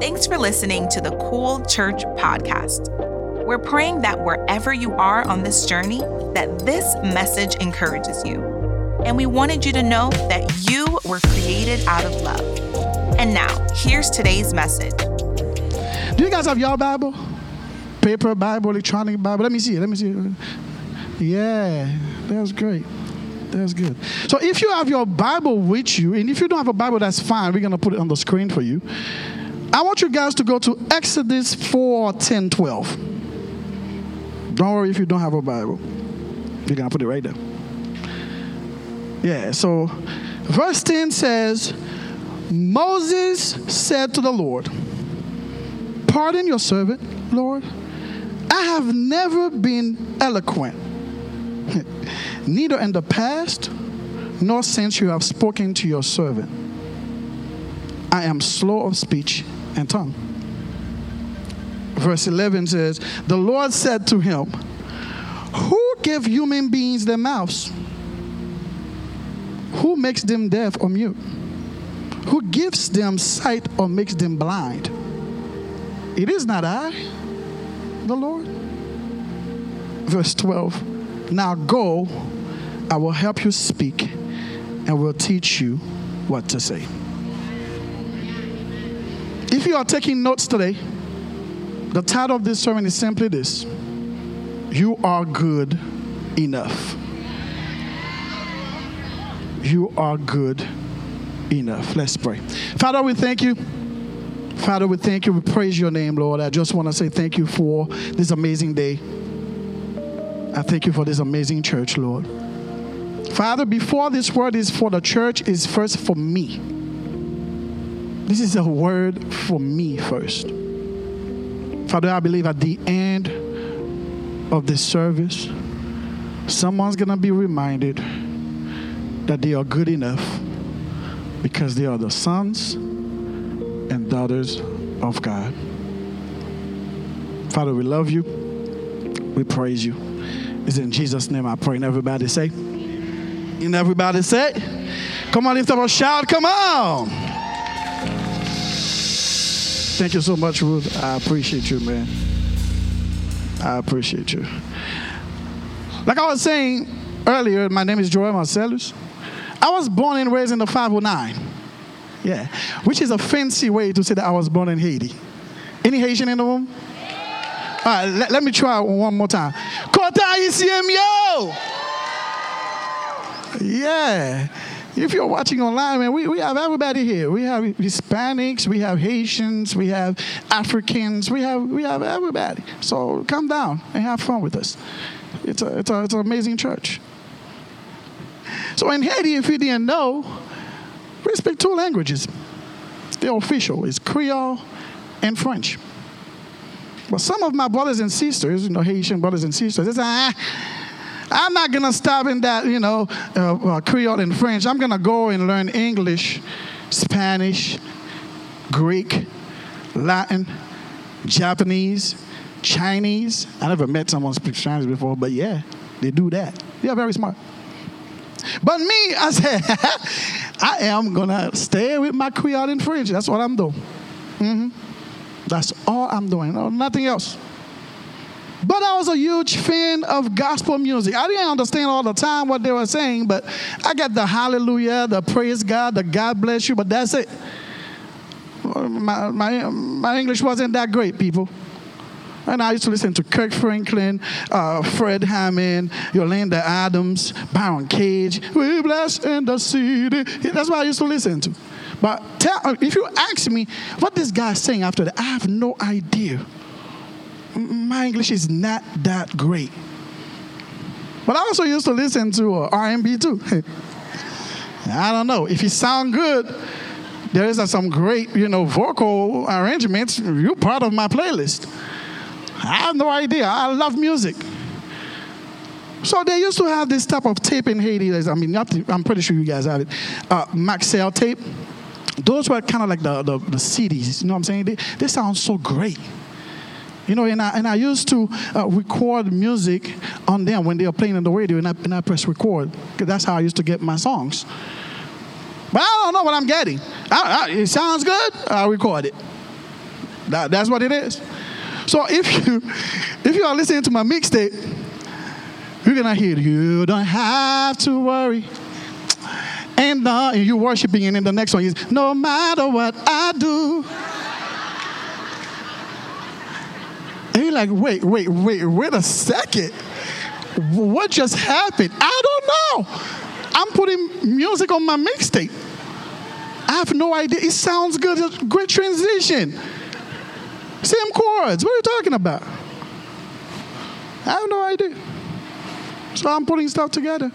Thanks for listening to the Cool Church podcast. We're praying that wherever you are on this journey, that this message encourages you. And we wanted you to know that you were created out of love. And now, here's today's message. Do you guys have your Bible? Paper Bible, electronic Bible? Let me see. Let me see. Yeah, that's great. That's good. So if you have your Bible with you, and if you don't have a Bible, that's fine. We're going to put it on the screen for you. I want you guys to go to Exodus 4 10 12. Don't worry if you don't have a Bible. You're going to put it right there. Yeah, so verse 10 says, Moses said to the Lord, Pardon your servant, Lord. I have never been eloquent, neither in the past nor since you have spoken to your servant. I am slow of speech and tongue. Verse 11 says, The Lord said to him, Who gave human beings their mouths? Who makes them deaf or mute? Who gives them sight or makes them blind? It is not I, the Lord. Verse 12 Now go, I will help you speak and will teach you what to say. If you are taking notes today, the title of this sermon is simply this You are good enough. You are good enough. Let's pray. Father, we thank you. Father, we thank you. We praise your name, Lord. I just want to say thank you for this amazing day. I thank you for this amazing church, Lord. Father, before this word is for the church, is first for me. This is a word for me first. Father, I believe at the end of this service, someone's going to be reminded that they are good enough because they are the sons and daughters of God. Father, we love you. We praise you. It's in Jesus' name I pray. And everybody say, and everybody say, come on, lift up a shout. Come on. Thank you so much, Ruth. I appreciate you, man. I appreciate you. Like I was saying earlier, my name is Joel Marcellus. I was born and raised in the 509. Yeah, which is a fancy way to say that I was born in Haiti. Any Haitian in the room? All right, let, let me try one more time. Kota yo! Yeah. If you're watching online, man, we, we have everybody here. We have Hispanics, we have Haitians, we have Africans, we have we have everybody. So come down and have fun with us. It's a, it's, a, it's an amazing church. So in Haiti, if you didn't know, we speak two languages. The official is Creole and French. But some of my brothers and sisters, you know, Haitian brothers and sisters, they say, ah, I'm not going to stop in that, you know, uh, uh, Creole and French. I'm going to go and learn English, Spanish, Greek, Latin, Japanese, Chinese. I never met someone speak Chinese before, but yeah, they do that. They are very smart. But me, I said, I am to stay with my Creole and French. That's what I'm doing. Mm-hmm. That's all I'm doing. No, nothing else. But I was a huge fan of gospel music. I didn't understand all the time what they were saying, but I got the hallelujah, the praise God, the God bless you, but that's it. My, my, my English wasn't that great, people. And I used to listen to Kirk Franklin, uh, Fred Hammond, Yolanda Adams, Byron Cage. We bless in the city. That's what I used to listen to. But tell, if you ask me what this guy's saying after that, I have no idea my English is not that great. But I also used to listen to uh, R&B too. I don't know if you sound good. There is uh, some great, you know, vocal arrangements. You're part of my playlist. I have no idea. I love music. So they used to have this type of tape in Haiti. I mean, I'm pretty sure you guys have it. Uh, Maxell tape. Those were kind of like the, the, the CDs. You know what I'm saying? They, they sound so great. You know, and I, and I used to uh, record music on them when they were playing on the radio, and I, and I press record, because that's how I used to get my songs. But I don't know what I'm getting. I, I, it sounds good, I'll record it. That, that's what it is. So if you if you are listening to my mixtape, you're gonna hear you don't have to worry. And, uh, you're worshiping, and then the next one is no matter what I do. And you're like, wait, wait, wait, wait a second. What just happened? I don't know. I'm putting music on my mixtape. I have no idea. It sounds good. Great transition. Same chords. What are you talking about? I have no idea. So I'm putting stuff together.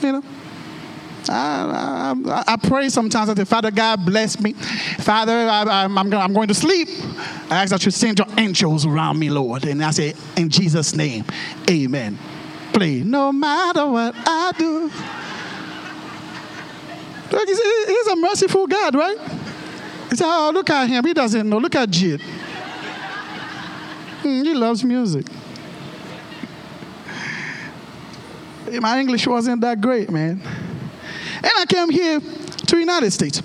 You know. I, I, I, pray sometimes I say, Father God, bless me. Father, I, am I'm, I'm going to sleep. I ask that you send your angels around me, Lord. And I say, in Jesus' name, amen. Play, no matter what I do. Look, he's, a merciful God, right? He said, oh, look at him. He doesn't know. Look at Jid. Mm, he loves music. My English wasn't that great, man. And I came here to United States.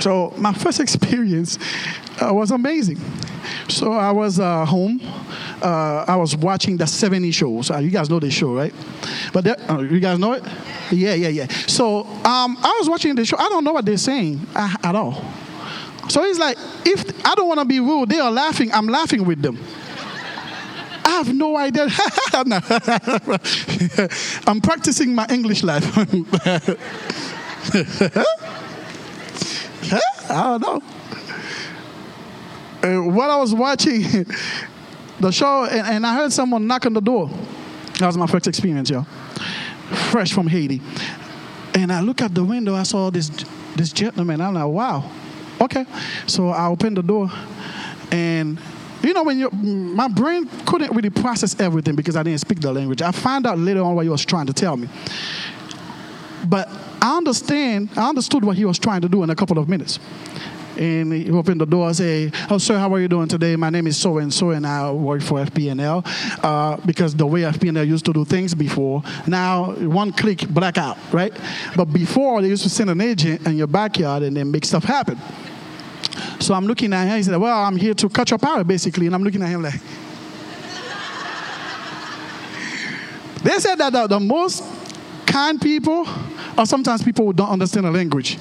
So my first experience uh, was amazing. So I was uh, home. Uh, I was watching the 70 shows. Uh, you guys know the show, right? But uh, you guys know it? Yeah, yeah, yeah. So um, I was watching the show. I don't know what they're saying uh, at all. So it's like, if I don't want to be rude, they are laughing. I'm laughing with them. I have no idea. I'm practicing my English life. I don't know. Uh, while I was watching the show, and, and, I heard someone knock on the door. That was my first experience, yo. Fresh from Haiti. And I look at the window, I saw this this gentleman. I'm like, wow. Okay. So I opened the door, and you know, when you, my brain couldn't really process everything because I didn't speak the language. I found out later on what he was trying to tell me. But I understand, I understood what he was trying to do in a couple of minutes. And he opened the door and said, Oh, sir, how are you doing today? My name is so and so, and I work for FP&L. Uh, because the way FP&L used to do things before, now one click, blackout, right? But before, they used to send an agent in your backyard and then make stuff happen. So I'm looking at him. He said, Well, I'm here to cut your power, basically. And I'm looking at him like, They said that the, the most kind people are sometimes people who don't understand the language.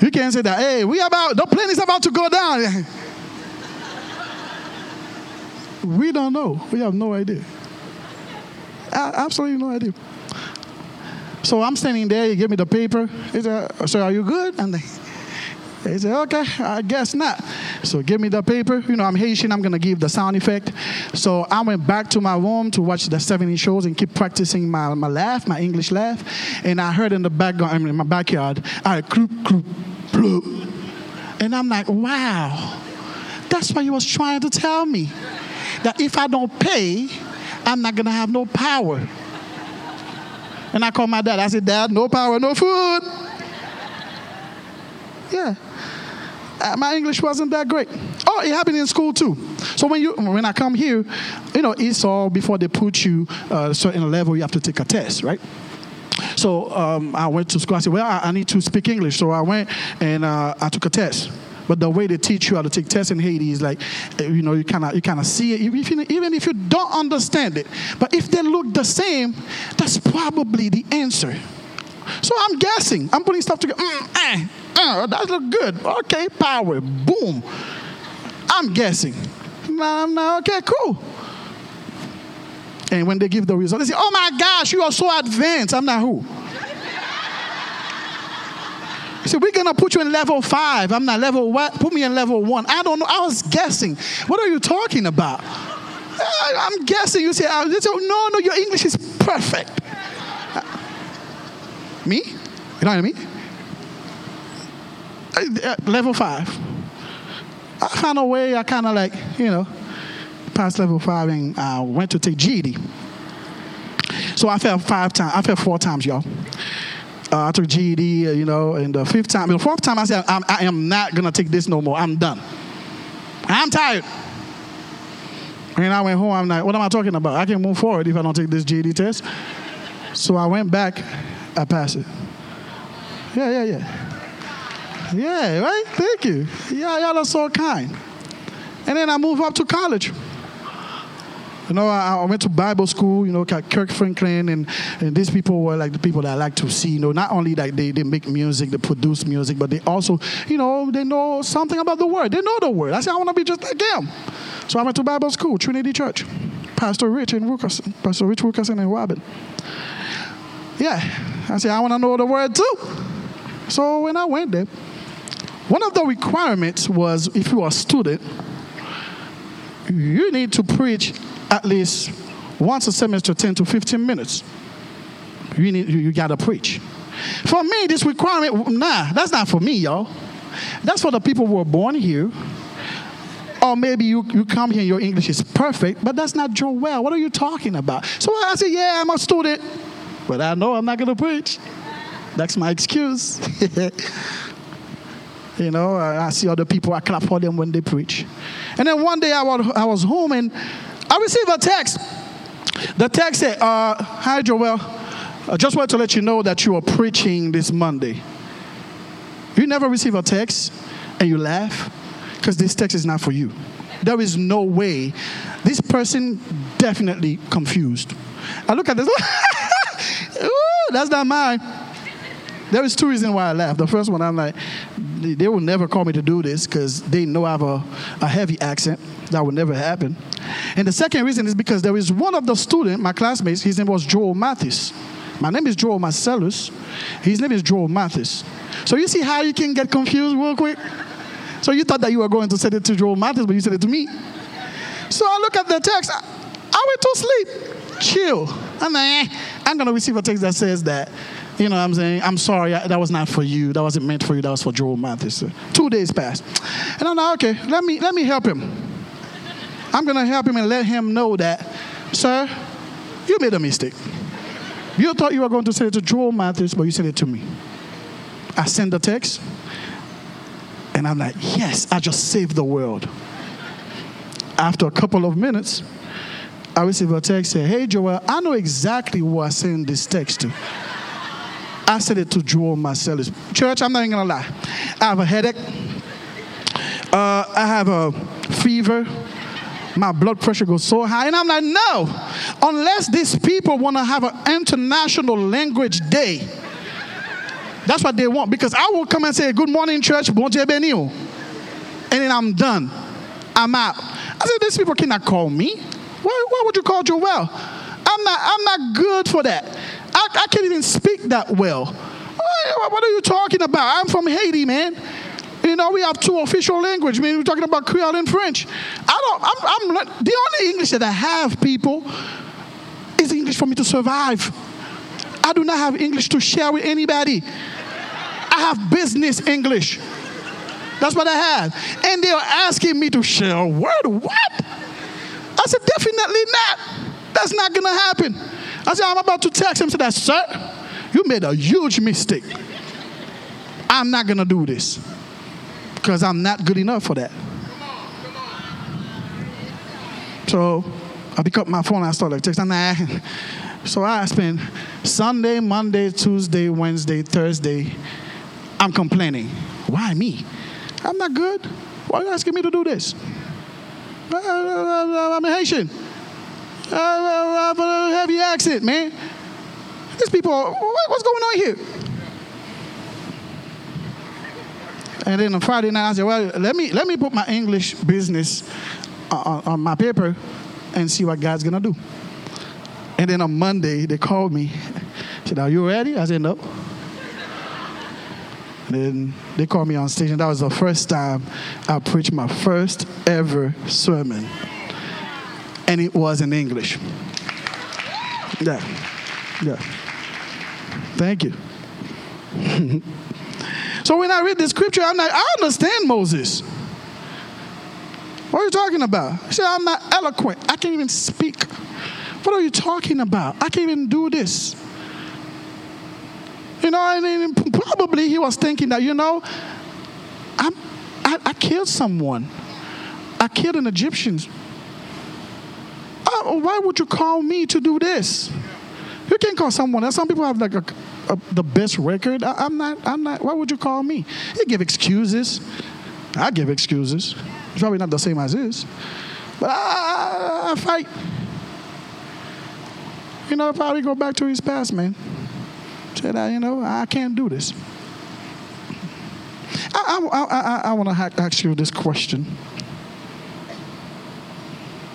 You can't say that, hey, we about, the plane is about to go down. we don't know. We have no idea. Absolutely no idea. So I'm standing there, he gave me the paper. He said, So are you good? And he said, okay, I guess not. So give me the paper. You know, I'm Haitian. I'm going to give the sound effect. So I went back to my room to watch the 70 shows and keep practicing my, my laugh, my English laugh. And I heard in the background, I mean, in my backyard, I heard cloop, cloop, bloop. And I'm like, wow, that's what he was trying to tell me. That if I don't pay, I'm not going to have no power. And I called my dad. I said, Dad, no power, no food. Yeah my English wasn't that great. Oh, it happened in school too. So when you when I come here, you know, it's all before they put you uh, a certain level, you have to take a test, right? So um, I went to school. I said, well, I, I, need to speak English. So I went and uh, I took a test. But the way they teach you how to take tests in Haiti is like, uh, you know, you kind of you kind of see it, even if you don't understand it. But if they look the same, that's probably the answer. So I'm guessing. I'm putting stuff together. Mm, eh, uh, that look good. Okay, power. Boom. I'm guessing. No, no, okay, cool. And when they give the result, they say, oh my gosh, you are so advanced. I'm not who? So we're gonna put you in level five. I'm not level what? Put me in level one. I don't know. I was guessing. What are you talking about? I'm guessing. You say, uh, say no, no, your English is perfect. Me? You know what I mean? Uh, level five. I found a way, I kind of like, you know, passed level five and uh, went to take GED. So I fell five times, I fell four times, y'all. Uh, I took GED, uh, you know, and the fifth time, the fourth time I said, I'm, I am not going to take this no more. I'm done. I'm tired. And I went home, I'm like, what am I talking about? I can move forward if I don't take this GED test. So I went back I passed it. Yeah, yeah, yeah. Yeah, right? Thank you. Yeah, y'all are so kind. And then I moved up to college. You know, I, I, went to Bible school, you know, Kirk Franklin, and, and these people were like the people that I like to see. You know, not only that they, they make music, they produce music, but they also, you know, they know something about the word. They know the word. I said, I want to be just like them. So I went to Bible school, Trinity Church. Pastor Rich and Wilkerson, Pastor Rich Wilkerson and Robyn. Yeah, I said, I want to know the word too. So when I went there, one of the requirements was if you are a student, you need to preach at least once a semester, 10 to 15 minutes. You, need, you, you got to preach. For me, this requirement, nah, that's not for me, y'all. That's for the people who are born here. Or maybe you, you come here and your English is perfect, but that's not your well. What are you talking about? So I said, yeah, I'm a student, but I know I'm not to preach. That's my excuse. you know, I see other people, I clap for them when they preach. And then one day I was, I was home and I received a text. The text said, uh, Hi, Joel. I just wanted to let you know that you are preaching this Monday. You never receive a text and you laugh because this text is not for you. There is no way. This person definitely confused. I look at this. Ooh, that's not mine. There is two reasons why I laugh. The first one, I'm like, they will never call me to do this because they know I have a, a heavy accent. That would never happen. And the second reason is because there is one of the students, my classmates, his name was Joel Mathis. My name is Joel Marcellus. His name is Joel Mathis. So you see how you can get confused real quick? So you thought that you were going to send it to Joel Mathis, but you said it to me. So I look at the text. I, I went to sleep. Chill. I'm like, eh, I'm going to receive a text that says that you know what I'm saying? I'm sorry, I, that was not for you. That wasn't meant for you. That was for Joel Mathis. Two days passed. And I'm like, okay, let me, let me help him. I'm going to help him and let him know that, sir, you made a mistake. You thought you were going to send it to Joel Mathis, but you sent it to me. I send the text, and I'm like, yes, I just saved the world. After a couple of minutes, I receive a text saying, hey, Joel, I know exactly who I sent this text to. I said it to Joel Marcellus. Church, I'm not even gonna lie. I have a headache. Uh, I have a fever. My blood pressure goes so high. And I'm like, no, unless these people want to have an international language day. That's what they want. Because I will come and say, Good morning, church, bon Dieu And then I'm done. I'm out. I said, These people cannot call me. Why, why would you call Joel? I'm not, I'm not good for that. I, I can't even speak that well. What are you talking about? I'm from Haiti, man. You know, we have two official languages. I mean, we're talking about Creole and French. I don't, I'm, I'm the only English that I have, people, is English for me to survive. I do not have English to share with anybody. I have business English. That's what I have. And they are asking me to share a word. What? I said, definitely not. That's not going to happen. I said, I'm about to text him. Said, sir, you made a huge mistake. I'm not gonna do this because I'm not good enough for that. So I pick up my phone and I start like texting. Nah. So I spend Sunday, Monday, Tuesday, Wednesday, Thursday. I'm complaining. Why me? I'm not good. Why are you asking me to do this? I'm a Haitian. Uh, uh, uh, I have a heavy accent, man. These people, what's going on here? And then on Friday night, I said, well, let me, let me put my English business on, on my paper and see what God's going to do. And then on Monday, they called me. said, are you ready? I said, no. And then they called me on stage, and that was the first time I preached my first ever sermon and it was in English. Yeah, yeah. Thank you. so when I read the scripture, I'm like, I understand Moses. What are you talking about? He said, I'm not eloquent. I can't even speak. What are you talking about? I can't even do this. You know, and probably he was thinking that, you know, I'm, I, I killed someone. I killed an Egyptian why would you call me to do this? You can't call someone else. Some people have like a, a, the best record. I, am not. I'm not. Why would you call me? You give excuses. I give excuses. It's probably not the same as his. But I, I, I fight. You know, probably go back to his past, man. Say that, you know, I can't do this. I, I, I, I want to ask you this question.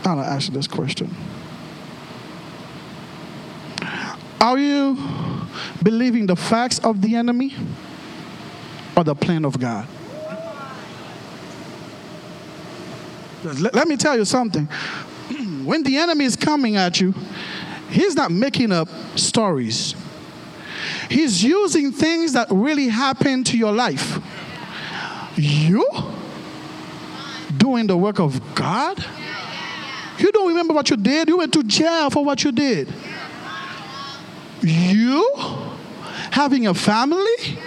I want to ask you this question. Are you believing the facts of the enemy or the plan of God? Let me tell you something. when the enemy is coming at you, he's not making up stories. He's using things that really happened to your life. You doing the work of God? You don't remember what you did? You went to jail for what you did. You having a family?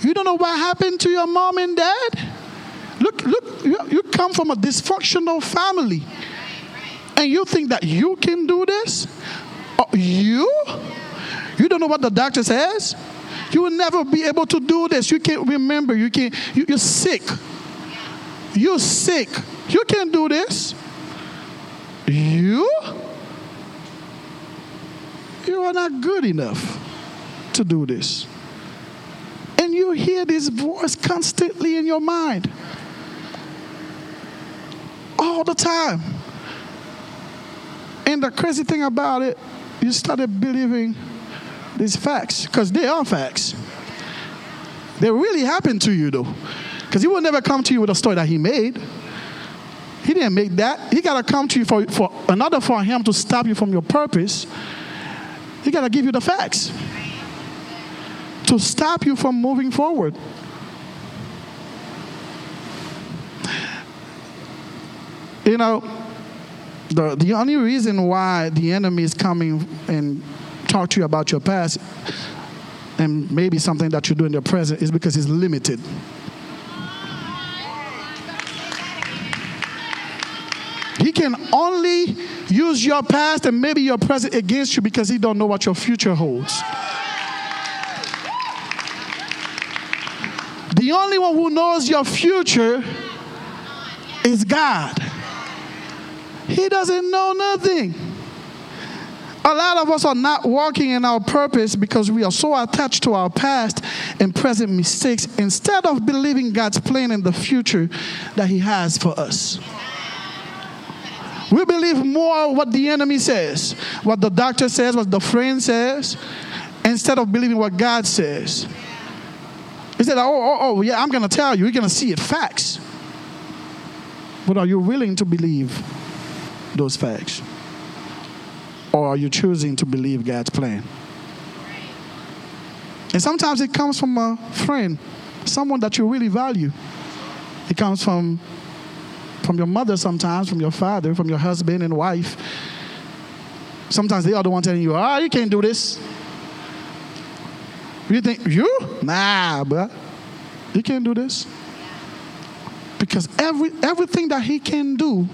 You don't know what happened to your mom and dad? Look, look, you, you come from a dysfunctional family. And you think that you can do this? Uh, you? You don't know what the doctor says? You will never be able to do this. You can't remember. You can't, you're sick. You're sick. You can't do this. You? You are not good enough to do this. And you hear this voice constantly in your mind all the time. And the crazy thing about it, you started believing these facts because they are facts. They really happened to you though. Because he will never come to you with a story that he made. He didn't make that. He got to come to you for, for another for him to stop you from your purpose. He got to give you the facts to stop you from moving forward. You know, the, the only reason why the enemy is coming and talk to you about your past and maybe something that you do in the present is because he's limited. He can only use your past and maybe your present against you because he don't know what your future holds. The only one who knows your future is God. He doesn't know nothing. A lot of us are not walking in our purpose because we are so attached to our past and present mistakes instead of believing God's plan in the future that He has for us. We believe more what the enemy says, what the doctor says, what the friend says, instead of believing what God says. He said, Oh, oh, oh yeah, I'm going to tell you. You're going to see it. Facts. But are you willing to believe those facts? Or are you choosing to believe God's plan? And sometimes it comes from a friend, someone that you really value. It comes from from your mother sometimes, from your father, from your husband and wife. Sometimes they are the ones telling you, oh, you can't do this. You think, you? Nah, but you can't do this. Because every everything that he can do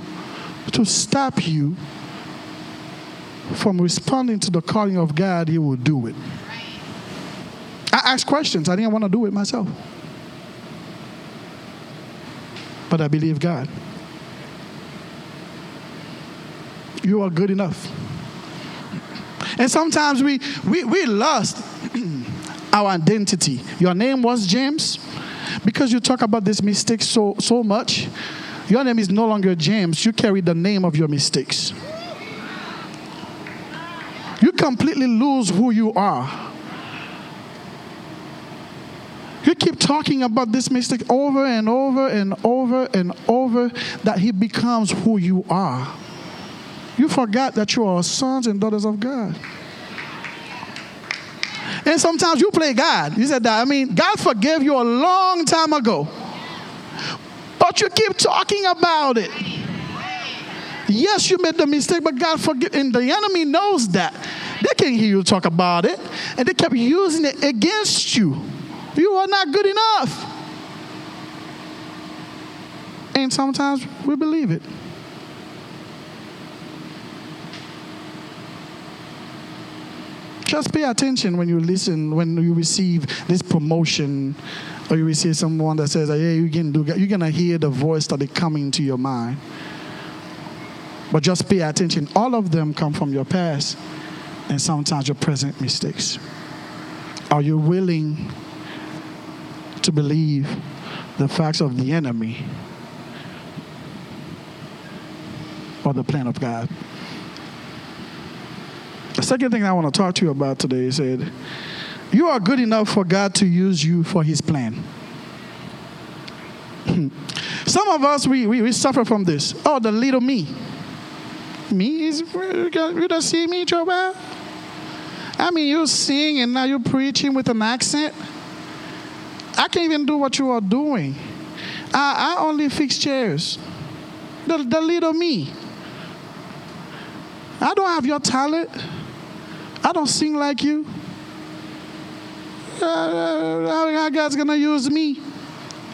to stop you from responding to the calling of God, He will do it. I asked questions. I didn't want to do it myself. But I believe God. You are good enough. And sometimes we, we, we lost our identity. Your name was James because you talk about this mistake so, so much. Your name is no longer James. You carry the name of your mistakes. You completely lose who you are. You keep talking about this mistake over and over and over and over that he becomes who you are. You forgot that you are sons and daughters of God. And sometimes you play God. You said that. I mean, God forgave you a long time ago. But you keep talking about it. Yes, you made the mistake, but God forgive. And the enemy knows that. They can hear you talk about it, and they kept using it against you. You are not good enough. And sometimes we believe it. Just pay attention when you listen, when you receive this promotion, or you receive someone that says, "Hey, you can do." You're gonna hear the voice that is coming to your mind. But just pay attention. All of them come from your past, and sometimes your present mistakes. Are you willing to believe the facts of the enemy or the plan of God? Second thing I want to talk to you about today is that you are good enough for God to use you for his plan. Some of us, we, we, we, suffer from this. Oh, the little me. Me is, you don't see me, Joel? I mean, you sing and now you're preaching with an accent. I can't even do what you are doing. I, I only fix chairs. The, the little me. I don't have your talent. I don't sing like you. Uh, how God's gonna use me?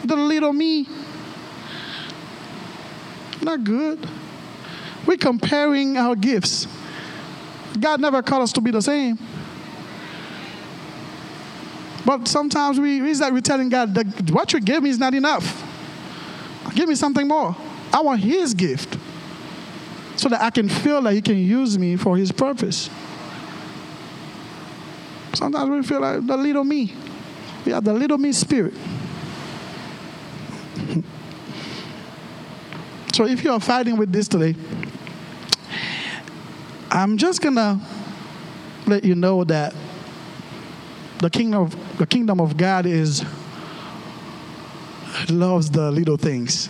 The little me. Not good. We're comparing our gifts. God never called us to be the same. But sometimes we, it's like we're telling God, that what you give me is not enough. Give me something more. I want His gift so that I can feel that He can use me for His purpose. Sometimes we feel like the little me. We have the little me spirit. so if you are fighting with this today, I'm just gonna let you know that the kingdom of, the kingdom of God is loves the little things.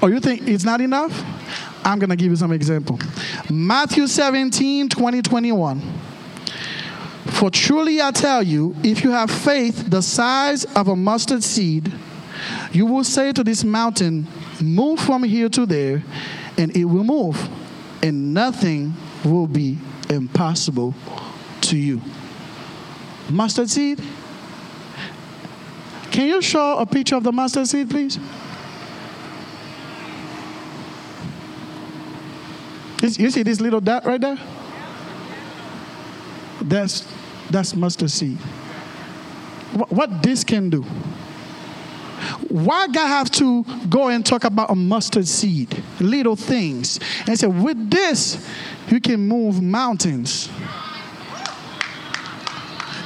Oh, you think it's not enough? I'm going to give you some example. Matthew 17, 20, 21. For truly I tell you, if you have faith the size of a mustard seed, you will say to this mountain, Move from here to there, and it will move, and nothing will be impossible to you mustard seed? Can you show a picture of the mustard seed, please? You see this little dot right there? That's, that's mustard seed. What, what this can do? Why God have to go and talk about a mustard seed, little things, and say, with this, you can move mountains.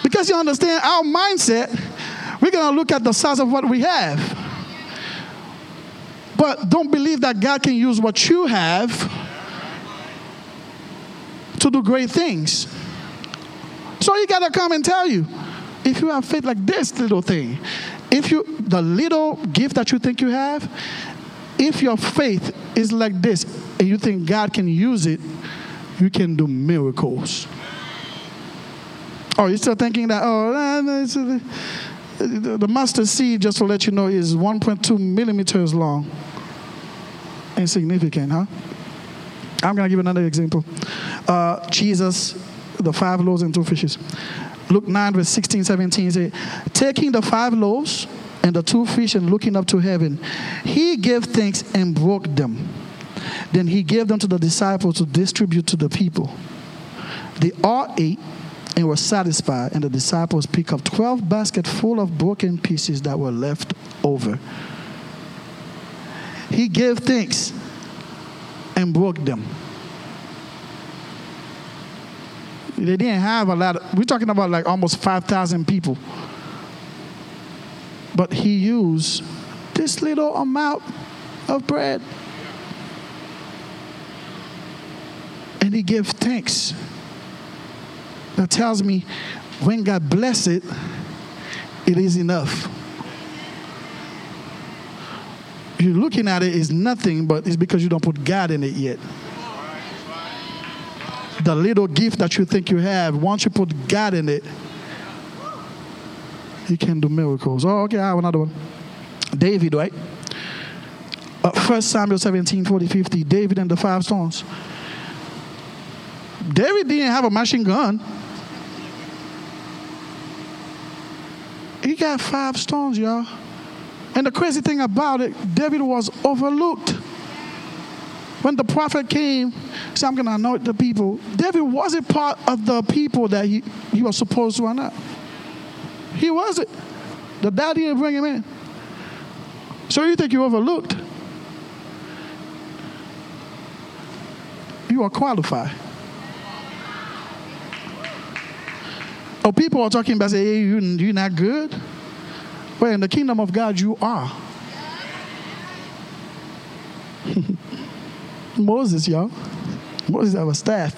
Because you understand our mindset, we're going to look at the size of what we have. But don't believe that God can use what you have to do great things. So he got to come and tell you if you have faith like this little thing, if you, the little gift that you think you have, if your faith is like this and you think God can use it, you can do miracles. Oh, you're still thinking that, oh, the mustard seed, just to let you know, is 1.2 millimeters long. Insignificant, huh? I'm going to give another example. Uh, Jesus, the five loaves and two fishes. Luke 9, verse 16, 17 say, Taking the five loaves and the two fish and looking up to heaven, he gave thanks and broke them. Then he gave them to the disciples to distribute to the people. They all ate and were satisfied, and the disciples picked up 12 baskets full of broken pieces that were left over. He gave thanks and broke them. They didn't have a lot. Of, we're talking about like almost 5,000 people. But he used this little amount of bread. And he gave thanks that tells me when God bless it, it is enough. You're looking at it is nothing, but it's because you don't put God in it yet. The little gift that you think you have, once you put God in it, He can do miracles. Oh, okay, I have another one. David, right? Uh, 1 Samuel 17, 40, 50. David and the five stones. David didn't have a machine gun. He got five stones, y'all. And the crazy thing about it, David was overlooked. When the prophet came So I'm going to anoint the people. David wasn't part of the people that he, he was supposed to anoint. He wasn't. The daddy didn't bring him in. So you think you overlooked? You are qualified. Oh, people are talking about, say, hey, you, you're not good. Well, in the kingdom of God, you are. Moses, y'all. Moses have a staff.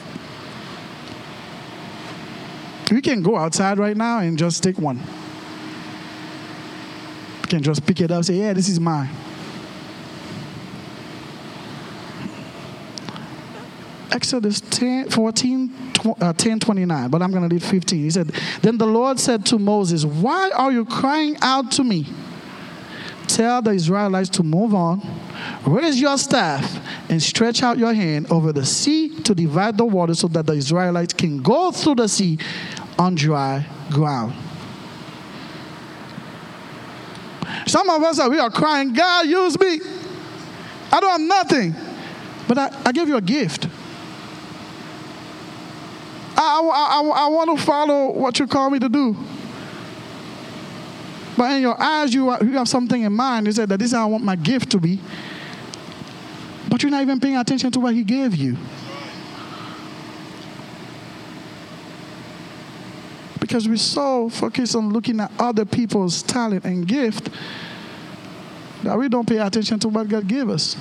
We can go outside right now and just take one. We can just pick it up say, yeah, this is mine. Exodus 10, 14, uh, 10, 29, but I'm going to read 15. He said, Then the Lord said to Moses, Why are you crying out to me? Tell the Israelites to move on. Raise your staff and stretch out your hand over the sea to divide the water so that the Israelites can go through the sea on dry ground. Some of us are, we are crying, God, use me. I don't have nothing. But I, I gave you a gift. I, I, I, I want to follow what you call me to do. But in your eyes, you, you have something in mind. You said that this is how I want my gift to be. But you're not even paying attention to what He gave you. Because we're so focused on looking at other people's talent and gift that we don't pay attention to what God gave us.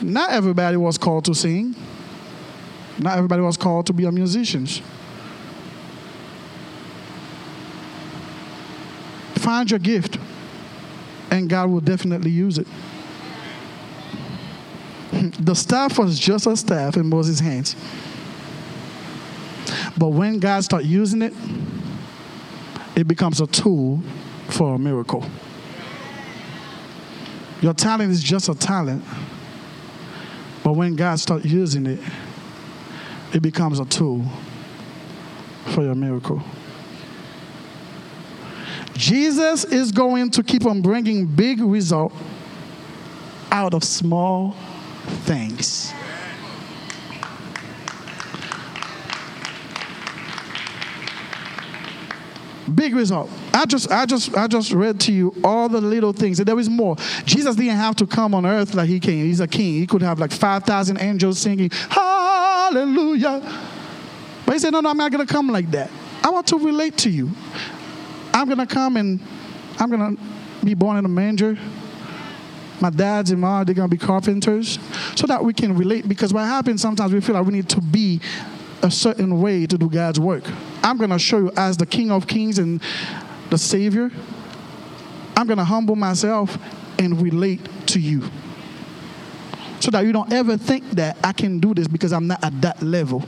Not everybody was called to sing. Not everybody was called to be a musician. Find your gift, and God will definitely use it. The staff was just a staff in Moses' hands. But when God starts using it, it becomes a tool for a miracle. Your talent is just a talent. But when God starts using it, it becomes a tool for your miracle. Jesus is going to keep on bringing big result out of small things. Big result. I just, I just, I just read to you all the little things. And there is more. Jesus didn't have to come on earth like he came. He's a king. He could have like five thousand angels singing Hallelujah. But he said, No, no, I'm not gonna come like that. I want to relate to you. I'm gonna come and I'm gonna be born in a manger. My dad's and mom, they're gonna be carpenters, so that we can relate. Because what happens sometimes we feel like we need to be a certain way to do God's work. I'm going to show you as the King of Kings and the Savior. I'm going to humble myself and relate to you. So that you don't ever think that I can do this because I'm not at that level.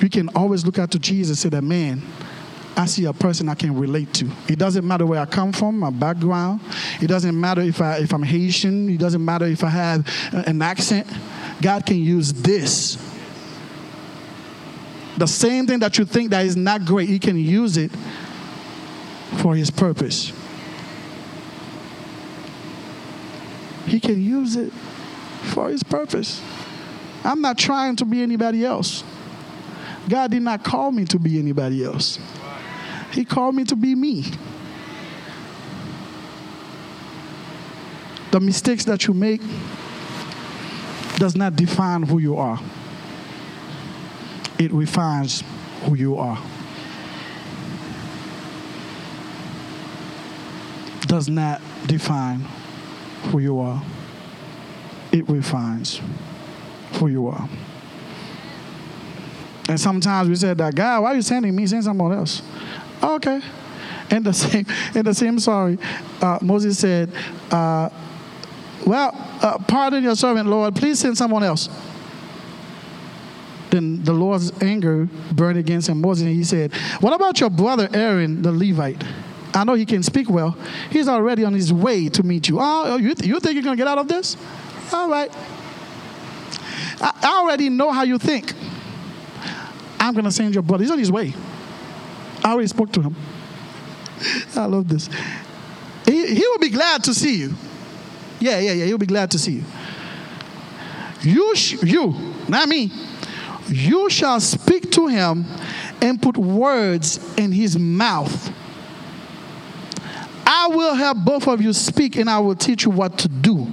You can always look out to Jesus and say that, man, I see a person I can relate to. It doesn't matter where I come from, my background. It doesn't matter if, I, if I'm Haitian. It doesn't matter if I have an accent. God can use this. The same thing that you think that is not great, He can use it for His purpose. He can use it for His purpose. I'm not trying to be anybody else. God did not call me to be anybody else. He called me to be me. The mistakes that you make does not define who you are. It refines who you are. Does not define who you are. It refines who you are. And sometimes we said that, God, why are you sending me? Send someone else. Okay. In the same, in the same story, uh, Moses said, uh, "Well, uh, pardon your servant, Lord. Please send someone else." Then the Lord's anger burned against him. Moses, and he said, "What about your brother Aaron, the Levite? I know he can speak well. He's already on his way to meet you. Oh, you, th- you think you're gonna get out of this? All right. I, already know how you think. I'm gonna send your brother. He's on his way." I already spoke to him. I love this. He, he will be glad to see you. Yeah, yeah, yeah. He'll be glad to see you. You, sh- you, not me. You shall speak to him and put words in his mouth. I will have both of you speak, and I will teach you what to do.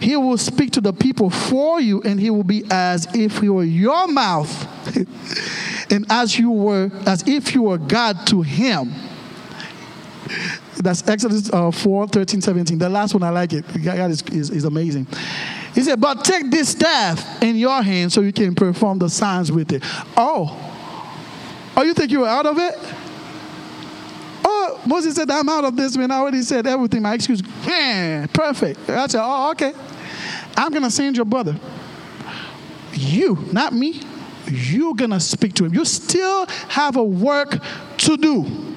He will speak to the people for you, and he will be as if he were your mouth, and as you were, as if you were God to him. That's Exodus uh, 4, 13, 17. The last one, I like it. God is, is, is amazing. He said, But take this staff in your hand so you can perform the signs with it. Oh, oh, you think you were out of it? Oh, Moses said, I'm out of this, man. I already said everything. My excuse, man, perfect. I said, Oh, okay. I'm going to send your brother. You, not me. You're going to speak to him. You still have a work to do.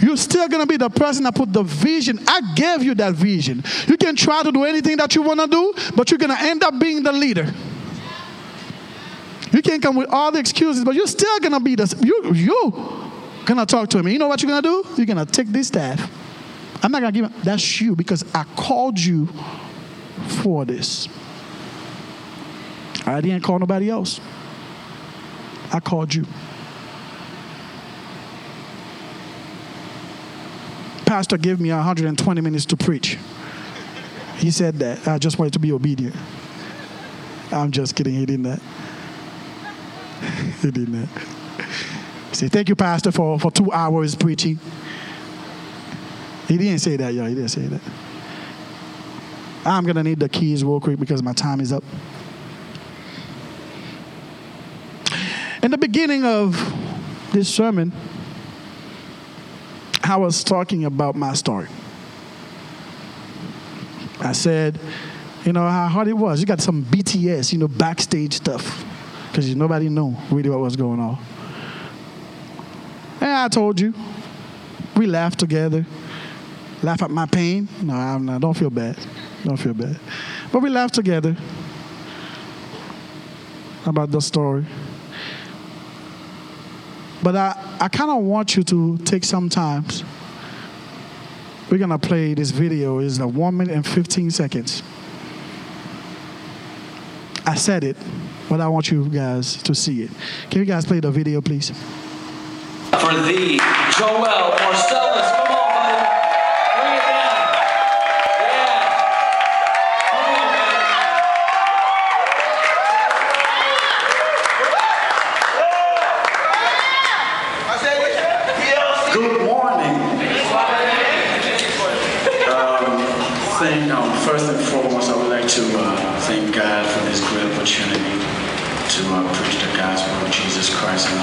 You're still going to be the person that put the vision. I gave you that vision. You can try to do anything that you want to do, but you're going to end up being the leader. You can come with all the excuses, but you're still going to be the you you going to talk to him. You know what you're going to do? You're going to take this staff. I'm not going to give him that's you because I called you for this. I didn't call nobody else. I called you. pastor gave me 120 minutes to preach. He said that. I just wanted to be obedient. I'm just kidding. He didn't that. he didn't that. Said, Thank you, Pastor, for, for two hours preaching. He didn't say that, y'all. He didn't say that. I'm going to need the keys real quick because my time is up. In the beginning of this sermon, I was talking about my story. I said, you know, how hard it was. You got some BTS, you know, backstage stuff, because nobody knew really what was going on. And I told you, we laughed together. Laugh at my pain? No, I'm not. Don't feel bad. Don't feel bad. But we laughed together about the story. But I, I kind of want you to take some time. We're going to play this video. It's a 1 minute and 15 seconds. I said it, but I want you guys to see it. Can you guys play the video, please? For thee, Joel Marcellus.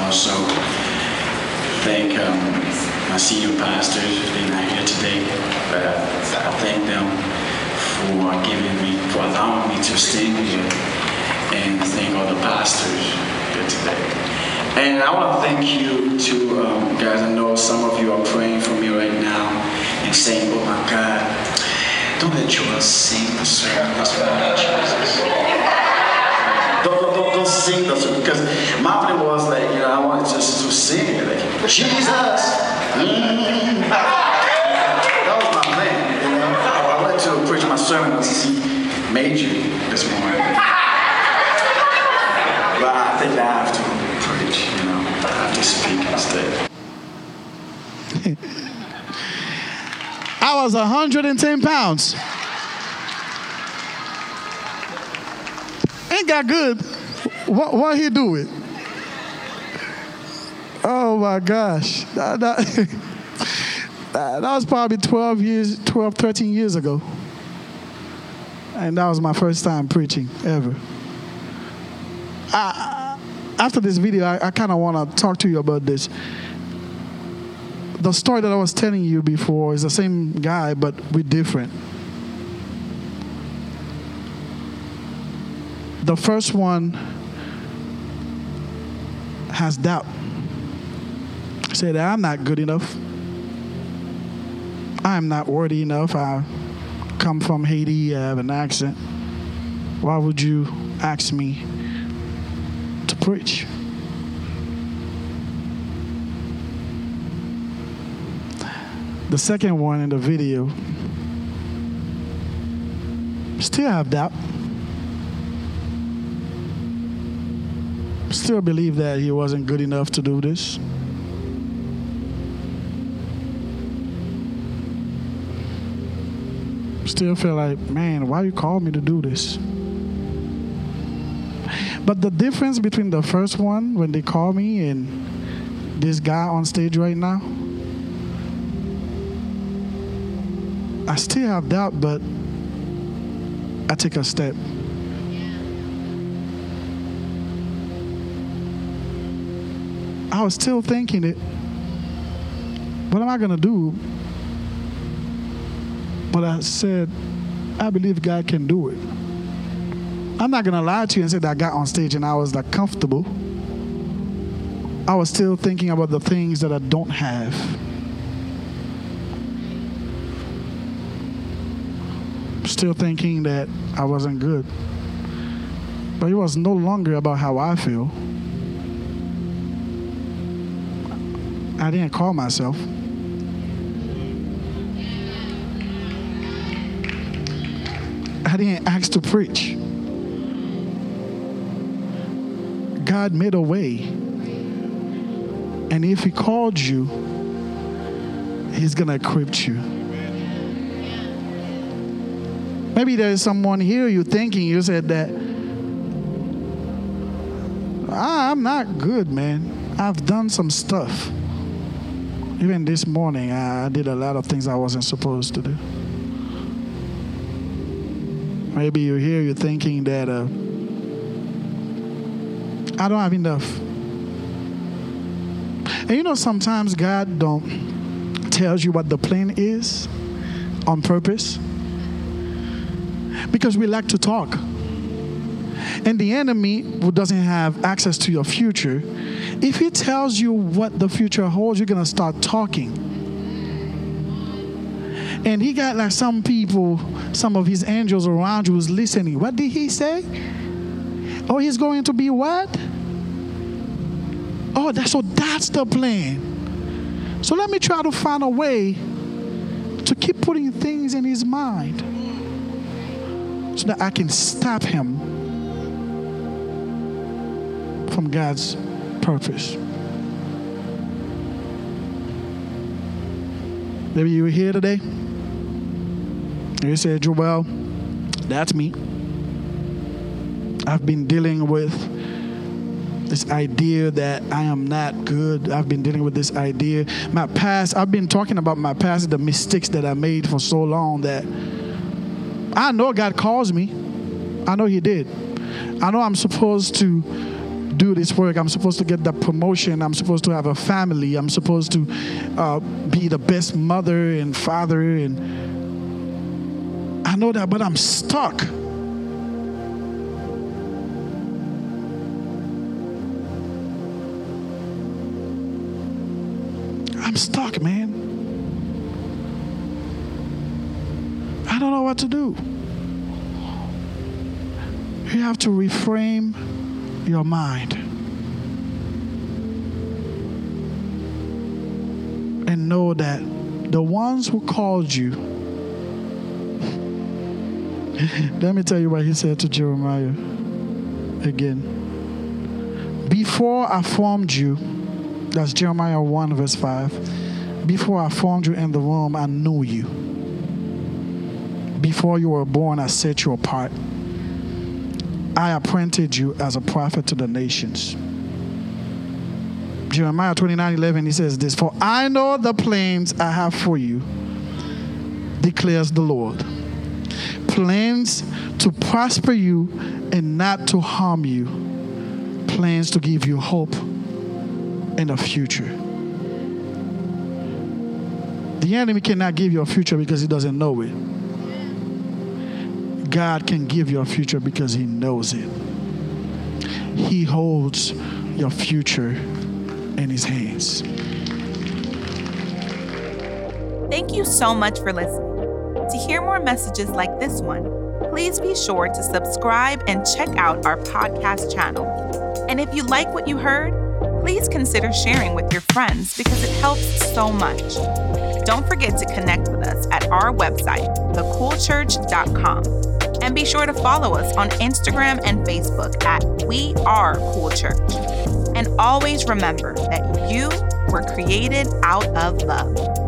Also thank um, my senior pastors. They're not here today, but I, thank them for giving me, for allowing me to stand here and thank all the pastors here today. And I want to thank you to um, guys. I know some of you are praying for me right now and saying, "Oh my God, don't let Joel sing the Jesus." Don't, don't, don't, don't sing sermon because my plan was like, you know, I wanted just to sing it, like Jesus. That was my plan. You know, I, I wanted to preach my sermon on C major this morning. But I think I have to preach, you know. I have to speak instead. I was 110 pounds. Ain't got good. What, what he do it? Oh my gosh. That, that, that was probably 12 years, 12, 13 years ago. And that was my first time preaching ever. I, after this video, I, I kind of want to talk to you about this the story that I was telling you before is the same guy, but we're different. The first one has doubt. Said, I'm not good enough. I'm not worthy enough. I come from Haiti, I have an accent. Why would you ask me to preach? The second one in the video Still have doubt. Still believe that he wasn't good enough to do this. Still feel like, man, why you call me to do this? But the difference between the first one when they call me and this guy on stage right now, I still have doubt, but I take a step. I was still thinking it. What am I going to do? But I said, I believe God can do it. I'm not going to lie to you and say that I got on stage and I was like comfortable. I was still thinking about the things that I don't have. Still thinking that I wasn't good. But it was no longer about how I feel. I didn't call myself. I didn't ask to preach. God made a way. And if He called you, He's going to equip you. Maybe there's someone here you're thinking, you said that, ah, I'm not good, man. I've done some stuff. Even this morning, I did a lot of things I wasn't supposed to do. Maybe you're here, you're thinking that uh, I don't have enough. And you know, sometimes God don't tells you what the plan is on purpose because we like to talk. And the enemy who doesn't have access to your future, if he tells you what the future holds, you're gonna start talking. And he got like some people, some of his angels around you who's listening. What did he say? Oh, he's going to be what? Oh, so that's the plan. So let me try to find a way to keep putting things in his mind so that I can stop him from God's purpose. Maybe you were here today and you said, Joel, that's me. I've been dealing with this idea that I am not good. I've been dealing with this idea. My past, I've been talking about my past, the mistakes that I made for so long that I know God calls me. I know He did. I know I'm supposed to do this work. I'm supposed to get that promotion. I'm supposed to have a family. I'm supposed to uh, be the best mother and father. And I know that, but I'm stuck. I'm stuck, man. I don't know what to do. You have to reframe your mind and know that the ones who called you, let me tell you what he said to Jeremiah again. Before I formed you, that's Jeremiah 1, verse 5. Before I formed you in the womb, I knew you. Before you were born, I set you apart. I appointed you as a prophet to the nations. Jeremiah 29 11, he says this For I know the plans I have for you, declares the Lord. Plans to prosper you and not to harm you, plans to give you hope in the future. The enemy cannot give you a future because he doesn't know it. God can give you a future because He knows it. He holds your future in His hands. Thank you so much for listening. To hear more messages like this one, please be sure to subscribe and check out our podcast channel. And if you like what you heard, please consider sharing with your friends because it helps so much. Don't forget to connect with us at our website, thecoolchurch.com And be sure to follow us on Instagram and Facebook at We Are Cool Church. And always remember that you were created out of love.